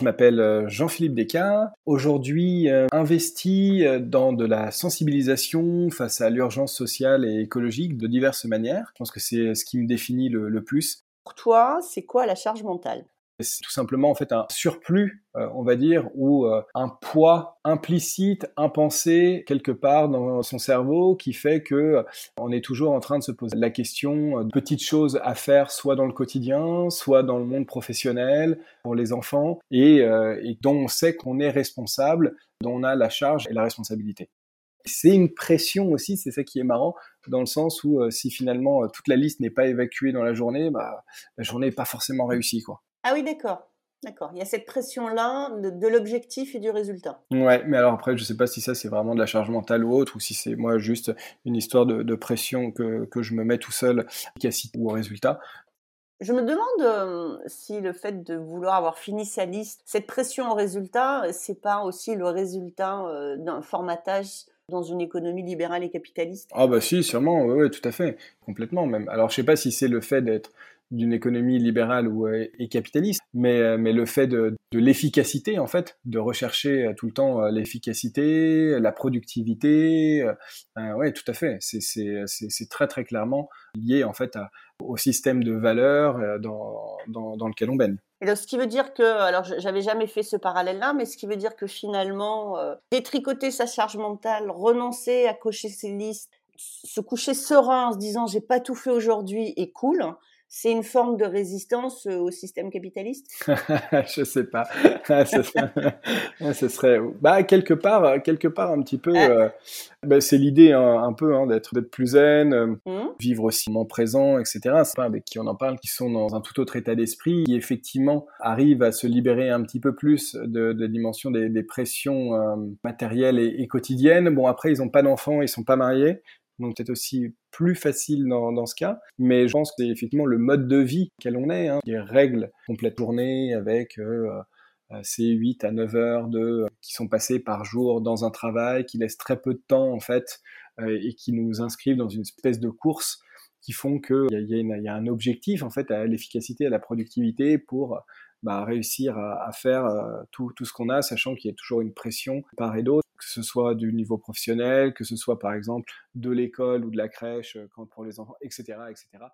Je m'appelle euh, Jean-Philippe Descartes, aujourd'hui euh, investi euh, dans de la sensibilisation face à l'urgence sociale et écologique de diverses manières. Je pense que c'est ce qui me définit le, le plus. Pour toi, c'est quoi la charge mentale? C'est tout simplement en fait un surplus, euh, on va dire, ou euh, un poids implicite, impensé quelque part dans son cerveau qui fait que euh, on est toujours en train de se poser la question de petites choses à faire, soit dans le quotidien, soit dans le monde professionnel pour les enfants, et, dont on sait qu'on est responsable, dont on a la charge et la responsabilité. C'est une pression aussi, c'est ça qui est marrant, dans le sens où si finalement toute la liste n'est pas évacuée dans la journée, bah, la journée n'est pas forcément réussie, quoi. Ah oui, d'accord. D'accord. Il y a cette pression-là de, l'objectif et du résultat. Ouais, mais alors après, je ne sais pas si ça c'est vraiment de la charge mentale ou autre, ou si c'est moi juste une histoire de, pression que, que, je me mets tout seul, efficacité ou au résultat. Je me demande euh, si le fait de vouloir avoir fini sa liste, cette pression au résultat, c'est pas aussi le résultat euh, d'un formatage dans une économie libérale et capitaliste? Ah bah si, sûrement, oui, ouais, tout à fait, complètement même. Alors je sais pas si c'est le fait d'être d'une économie libérale ou euh, et capitaliste, mais, euh, mais le fait de, de l'efficacité en fait, de rechercher euh, tout le temps l'efficacité, la productivité, euh, ouais, tout à fait. C'est très très clairement lié en fait au système de valeurs dans, dans, dans lequel on baigne. Et ce qui veut dire que, alors j'avais jamais fait ce parallèle-là, mais ce qui veut dire que finalement, détricoter sa charge mentale, renoncer à cocher ses listes, se coucher serein en se disant j'ai pas tout fait aujourd'hui et cool, c'est une forme de résistance euh, au système capitaliste? Je sais pas. Ce serait, bah quelque part, euh, quelque part un petit peu. Ah. Euh, bah, c'est l'idée hein, un, peu hein, d'être d'être plus zen, mmh. vivre aussi moment présent, etc. C'est pas avec qui on en parle, qui sont dans un tout autre état d'esprit, qui effectivement arrivent à se libérer un petit peu plus de, de la dimension des, des pressions matérielles et, et, quotidiennes. Bon après ils ont pas d'enfants, ils sont pas mariés, donc peut-être aussi plus facile dans, ce cas. Mais je pense que c'est effectivement le mode de vie quel on est, hein, les règles complète journée avec euh, euh ces 8 à 9 heures de, euh, qui sont passées par jour dans un travail, qui laissent très peu de temps en fait et qui nous inscrivent dans une espèce de course qui font qu'il y, y, a un objectif en fait à l'efficacité, à la productivité pour bah, réussir à, faire euh, tout, tout, ce qu'on a, sachant qu'il y a toujours une pression part et d'autre, que ce soit du niveau professionnel, que ce soit par exemple de l'école ou de la crèche euh, quand pour les enfants, etc., etc.